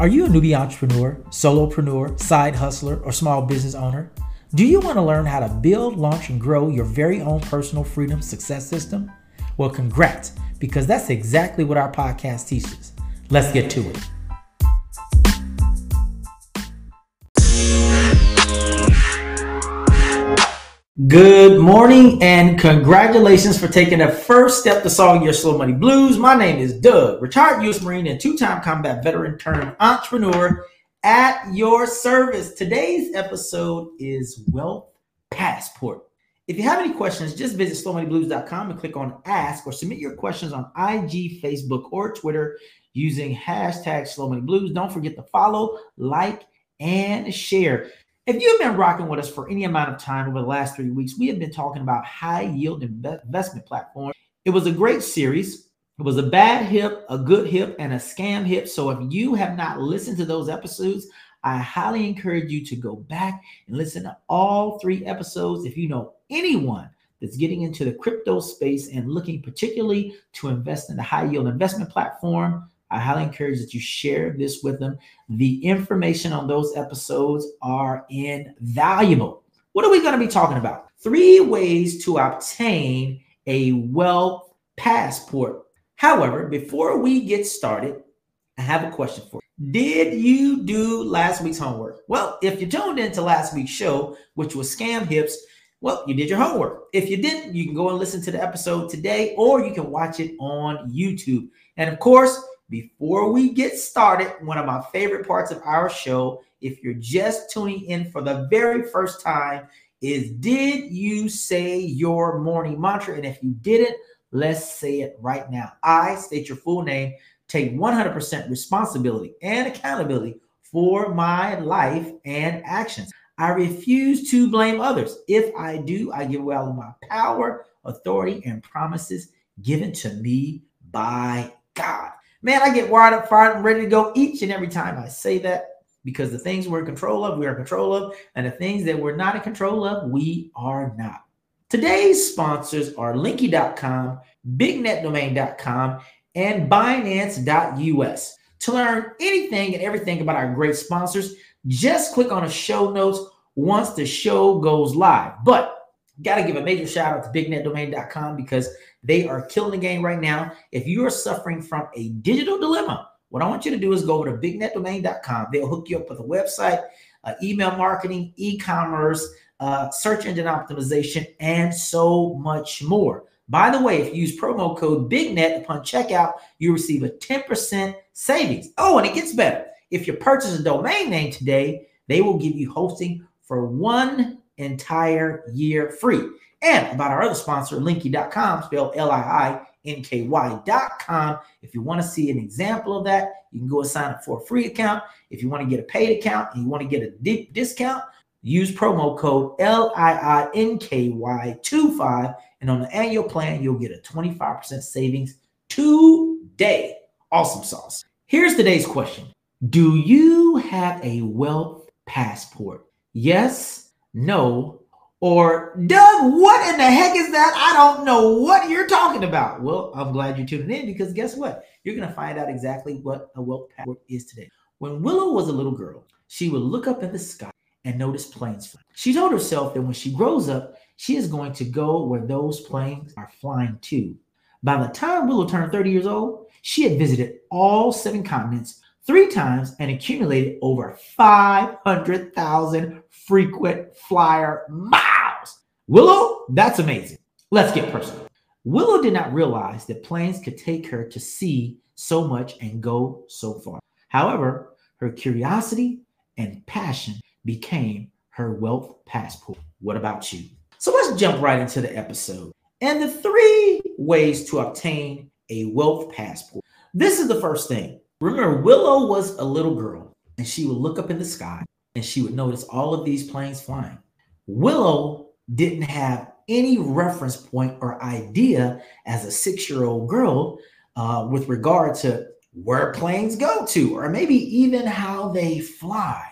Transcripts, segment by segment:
Are you a newbie entrepreneur, solopreneur, side hustler, or small business owner? Do you want to learn how to build, launch, and grow your very own personal freedom success system? Well, congrats, because that's exactly what our podcast teaches. Let's get to it. Good morning and congratulations for taking the first step to solving your slow money blues. My name is Doug, retired U.S. Marine and two-time combat veteran turned entrepreneur at your service. Today's episode is Wealth Passport. If you have any questions, just visit slowmoneyblues.com and click on ask or submit your questions on IG, Facebook, or Twitter using hashtag slowmoneyblues. Don't forget to follow, like, and share. If you've been rocking with us for any amount of time over the last three weeks, we have been talking about high yield investment platforms. It was a great series. It was a bad hip, a good hip, and a scam hip. So if you have not listened to those episodes, I highly encourage you to go back and listen to all three episodes. If you know anyone that's getting into the crypto space and looking particularly to invest in the high yield investment platform, I highly encourage that you share this with them. The information on those episodes are invaluable. What are we going to be talking about? Three ways to obtain a wealth passport. However, before we get started, I have a question for you. Did you do last week's homework? Well, if you tuned into last week's show, which was Scam Hips, well, you did your homework. If you didn't, you can go and listen to the episode today, or you can watch it on YouTube. And of course, before we get started, one of my favorite parts of our show, if you're just tuning in for the very first time, is did you say your morning mantra? And if you didn't, let's say it right now. I state your full name, take 100% responsibility and accountability for my life and actions. I refuse to blame others. If I do, I give away all of my power, authority, and promises given to me by God. Man, I get wired up, fired, and ready to go each and every time I say that because the things we're in control of, we are in control of, and the things that we're not in control of, we are not. Today's sponsors are Liinky.com, BigNetDomain.com, and Binance.us. To learn anything and everything about our great sponsors, just click on the show notes once the show goes live. But got to give a major shout out to BigNetDomain.com because they are killing the game right now. If you are suffering from a digital dilemma, what I want you to do is go over to bignetdomain.com. They'll hook you up with a website, uh, email marketing, e commerce, uh, search engine optimization, and so much more. By the way, if you use promo code BIGNET upon checkout, you receive a 10% savings. Oh, and it gets better. If you purchase a domain name today, they will give you hosting for one entire year free. And about our other sponsor, Liinky.com, spelled L I I N K Y.com. If you want to see an example of that, you can go and sign up for a free account. If you want to get a paid account and you want to get a deep discount, use promo code L I I N K Y 25. And on the annual plan, you'll get a 25% savings today. Awesome sauce. Here's today's question Do you have a wealth passport? Yes, no, or, Doug, what in the heck is that? I don't know what you're talking about. Well, I'm glad you're tuning in because guess what? You're going to find out exactly what a wealth passport is today. When Willow was a little girl, she would look up at the sky and notice planes flying. She told herself that when she grows up, she is going to go where those planes are flying to. By the time Willow turned 30 years old, she had visited all seven continents three times and accumulated over 500,000 frequent flyer miles. Willow, that's amazing. Let's get personal. Willow did not realize that planes could take her to see so much and go so far. However, her curiosity and passion became her wealth passport. What about you? So let's jump right into the episode and the three ways to obtain a wealth passport. This is the first thing. Remember, Willow was a little girl and she would look up in the sky and she would notice all of these planes flying. Willow didn't have any reference point or idea as a six year old girl uh, with regard to where planes go to, or maybe even how they fly.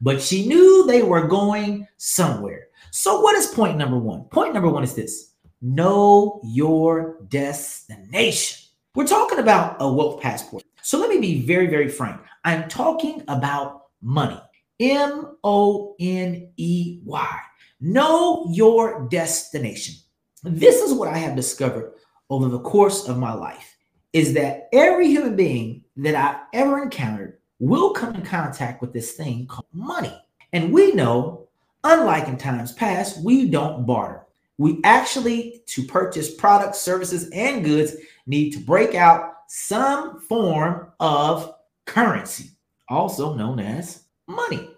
But she knew they were going somewhere. So, what is point number one? Point number one is this know your destination. We're talking about a wealth passport. So, let me be very, very frank. I'm talking about money. M O N E Y. Know your destination. This is what I have discovered over the course of my life is that every human being that I've ever encountered will come in contact with this thing called money. And we know, unlike in times past, we don't barter. We actually, to purchase products, services, and goods, need to break out some form of currency, also known as money.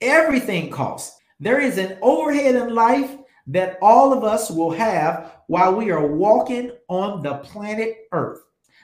Everything costs. There is an overhead in life that all of us will have while we are walking on the planet Earth.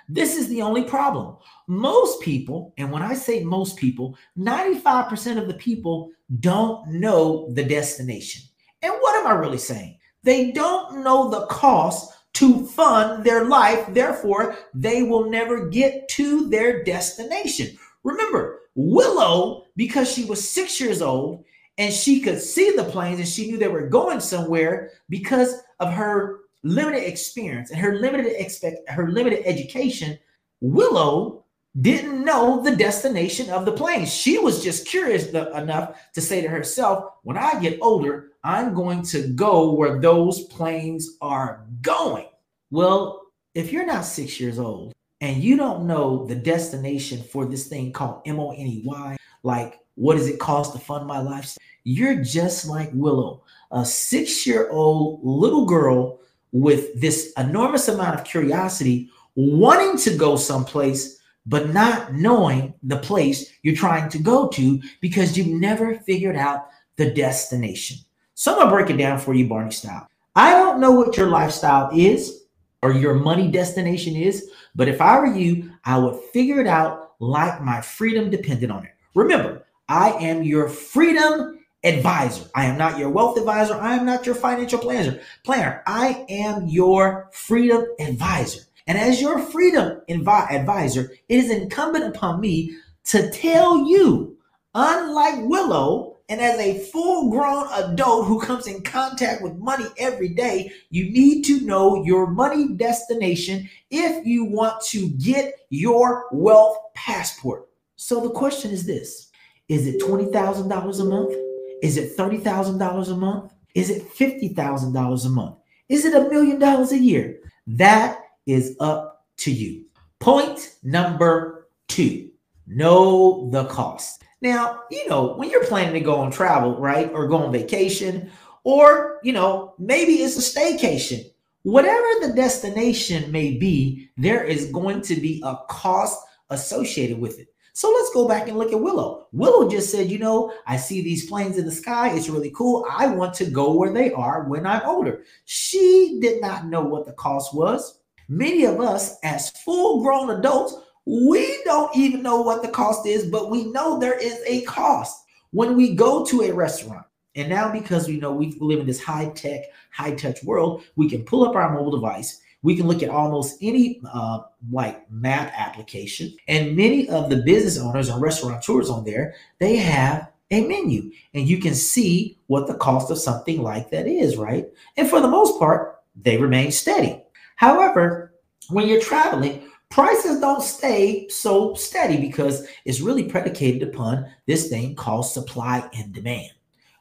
This is the only problem. Most people, and when I say most people, 95% of the people don't know the destination. And what am I really saying? They don't know the cost to fund their life. Therefore, they will never get to their destination. Remember, Willow, because she was six years old and she could see the planes and she knew they were going somewhere because of her limited experience and her limited expect her limited education, Willow didn't know the destination of the plane. She was just curious enough to say to herself, when I get older, I'm going to go where those planes are going. Well, if you're not six years old and you don't know the destination for this thing called M O N E Y, like what does it cost to fund my lifestyle? You're just like Willow, a six year old little girl with this enormous amount of curiosity, wanting to go someplace, but not knowing the place you're trying to go to because you've never figured out the destination. So I'm gonna break it down for you, Barney style. I don't know what your lifestyle is or your money destination is, but if I were you, I would figure it out like my freedom depended on it. Remember, I am your freedom advisor. I am not your wealth advisor. I am not your financial planner. Planner. I am your freedom advisor. And as your freedom invi- advisor, it is incumbent upon me to tell you, unlike Willow, and as a full grown adult who comes in contact with money every day, you need to know your money destination if you want to get your wealth passport. So the question is this Is it $20,000 a month? Is it $30,000 a month? Is it $50,000 a month? Is it a million dollars a year? That is up to you. Point number two know the cost. Now, you know, when you're planning to go on travel, right, or go on vacation, or, you know, maybe it's a staycation, whatever the destination may be, there is going to be a cost associated with it. So let's go back and look at Willow. Willow just said, you know, I see these planes in the sky. It's really cool. I want to go where they are when I'm older. She did not know what the cost was. Many of us, as full grown adults, we don't even know what the cost is, but we know there is a cost when we go to a restaurant. And now, because we know we live in this high tech, high touch world, we can pull up our mobile device we can look at almost any uh, like map application, and many of the business owners and restaurateurs on there they have a menu, and you can see what the cost of something like that is, right? And for the most part, they remain steady. However, when you're traveling, prices don't stay so steady because it's really predicated upon this thing called supply and demand.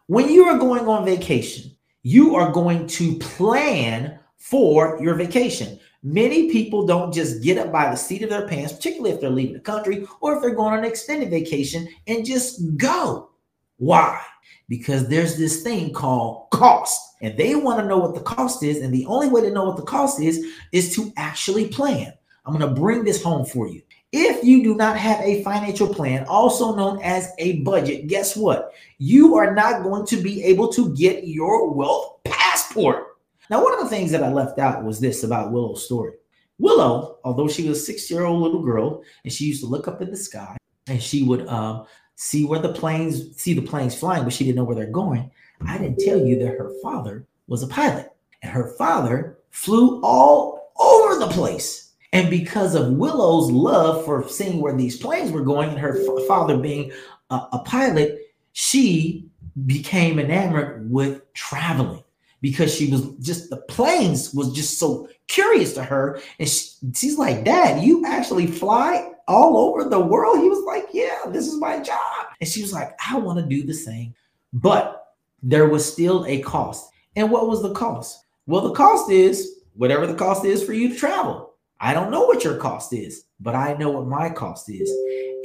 When you are going on vacation, you are going to plan for your vacation. Many people don't just get up by the seat of their pants, particularly if they're leaving the country or if they're going on an extended vacation and just go. Why? Because there's this thing called cost, and they want to know what the cost is. And the only way to know what the cost is is to actually plan. I'm going to bring this home for you. If you do not have a financial plan, also known as a budget, guess what? You are not going to be able to get your wealth passport. Now, one of the things that I left out was this about Willow's story. Willow, although she was a six year old little girl and she used to look up in the sky and she would um, see where the planes, see the planes flying, but she didn't know where they're going. I didn't tell you that her father was a pilot and her father flew all over the place. And because of Willow's love for seeing where these planes were going and her f- father being a, a pilot, she became enamored with traveling because she was just the planes was just so curious to her. And she, she's like, Dad, you actually fly all over the world? He was like, Yeah, this is my job. And she was like, I want to do the same. But there was still a cost. And what was the cost? Well, the cost is whatever the cost is for you to travel. I don't know what your cost is, but I know what my cost is.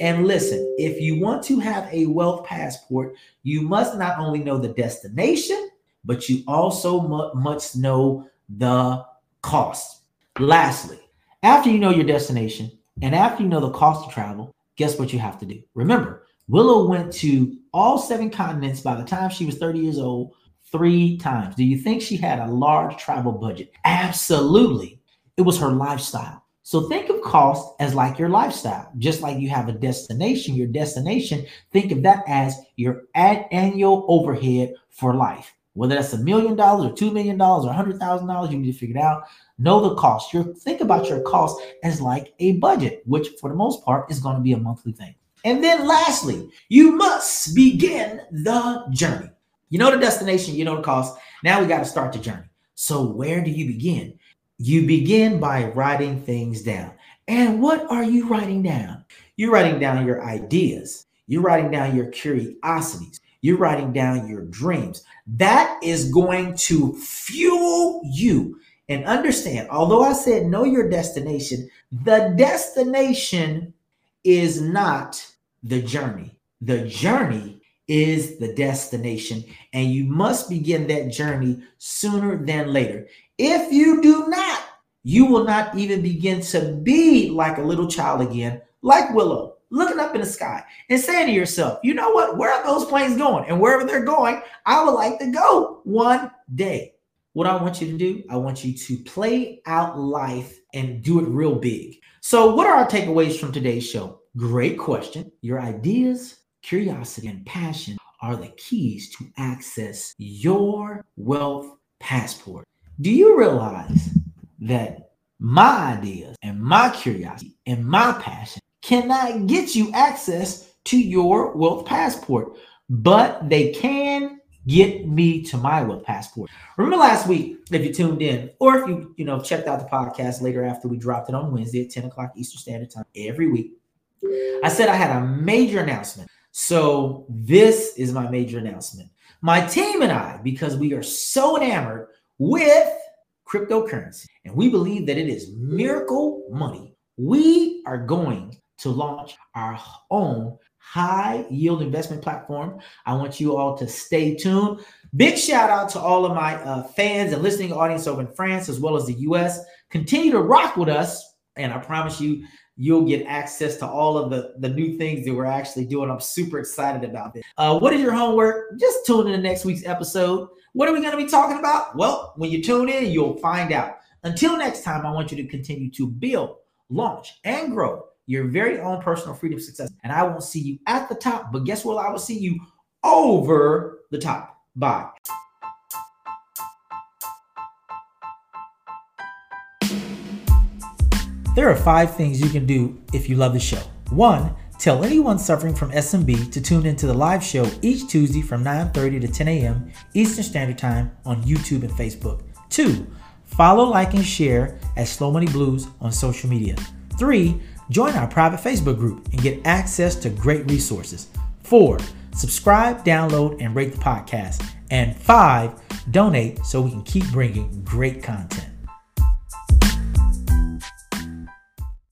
And listen, if you want to have a wealth passport, you must not only know the destination, but you also must know the cost. Lastly, after you know your destination and after you know the cost of travel, guess what you have to do? Remember, Willow went to all seven continents by the time she was 30 years old three times. Do you think she had a large travel budget? Absolutely. It was her lifestyle. So think of cost as like your lifestyle. Just like you have a destination, your destination, think of that as your ad- annual overhead for life. Whether that's a million dollars or two million dollars or a hundred thousand dollars, you need to figure it out. Know the cost. You think about your cost as like a budget, which for the most part is going to be a monthly thing. And then lastly, you must begin the journey. You know the destination, you know the cost. Now we got to start the journey. So where do you begin? You begin by writing things down. And what are you writing down? You're writing down your ideas. You're writing down your curiosities. You're writing down your dreams. That is going to fuel you. And understand, although I said know your destination, the destination is not the journey. The journey is the destination, and you must begin that journey sooner than later. If you do not, you will not even begin to be like a little child again, like Willow, looking up in the sky and saying to yourself, you know what? Where are those planes going? And wherever they're going, I would like to go one day. What I want you to do, I want you to play out life and do it real big. So, what are our takeaways from today's show? Great question. Your ideas curiosity, and passion are the keys to access your wealth passport. Do you realize that my ideas and my curiosity and my passion cannot get you access to your wealth passport, but they can get me to my wealth passport. Remember last week, if you tuned in, or if you you know checked out the podcast later after we dropped it on Wednesday at 10 o'clock Eastern Standard Time every week, I said I had a major announcement so, this is my major announcement. My team and I, because we are so enamored with cryptocurrency and we believe that it is miracle money, we are going to launch our own high yield investment platform. I want you all to stay tuned. Big shout out to all of my uh, fans and listening audience over in France as well as the US. Continue to rock with us. And I promise you, you'll get access to all of the, the new things that we're actually doing. I'm super excited about this. Uh, what is your homework? Just tune in to next week's episode. What are we going to be talking about? Well, when you tune in, you'll find out. Until next time, I want you to continue to build, launch, and grow your very own personal freedom success. And I won't see you at the top, but guess what? I will see you over the top. Bye. There are five things you can do if you love the show. One, tell anyone suffering from SMB to tune into the live show each Tuesday from 9:30 to 10 a.m. Eastern Standard Time on YouTube and Facebook. Two, follow, like, and share at Slow Money Blues on social media. Three, join our private Facebook group and get access to great resources. Four, subscribe, download, and rate the podcast. And five, donate so we can keep bringing great content.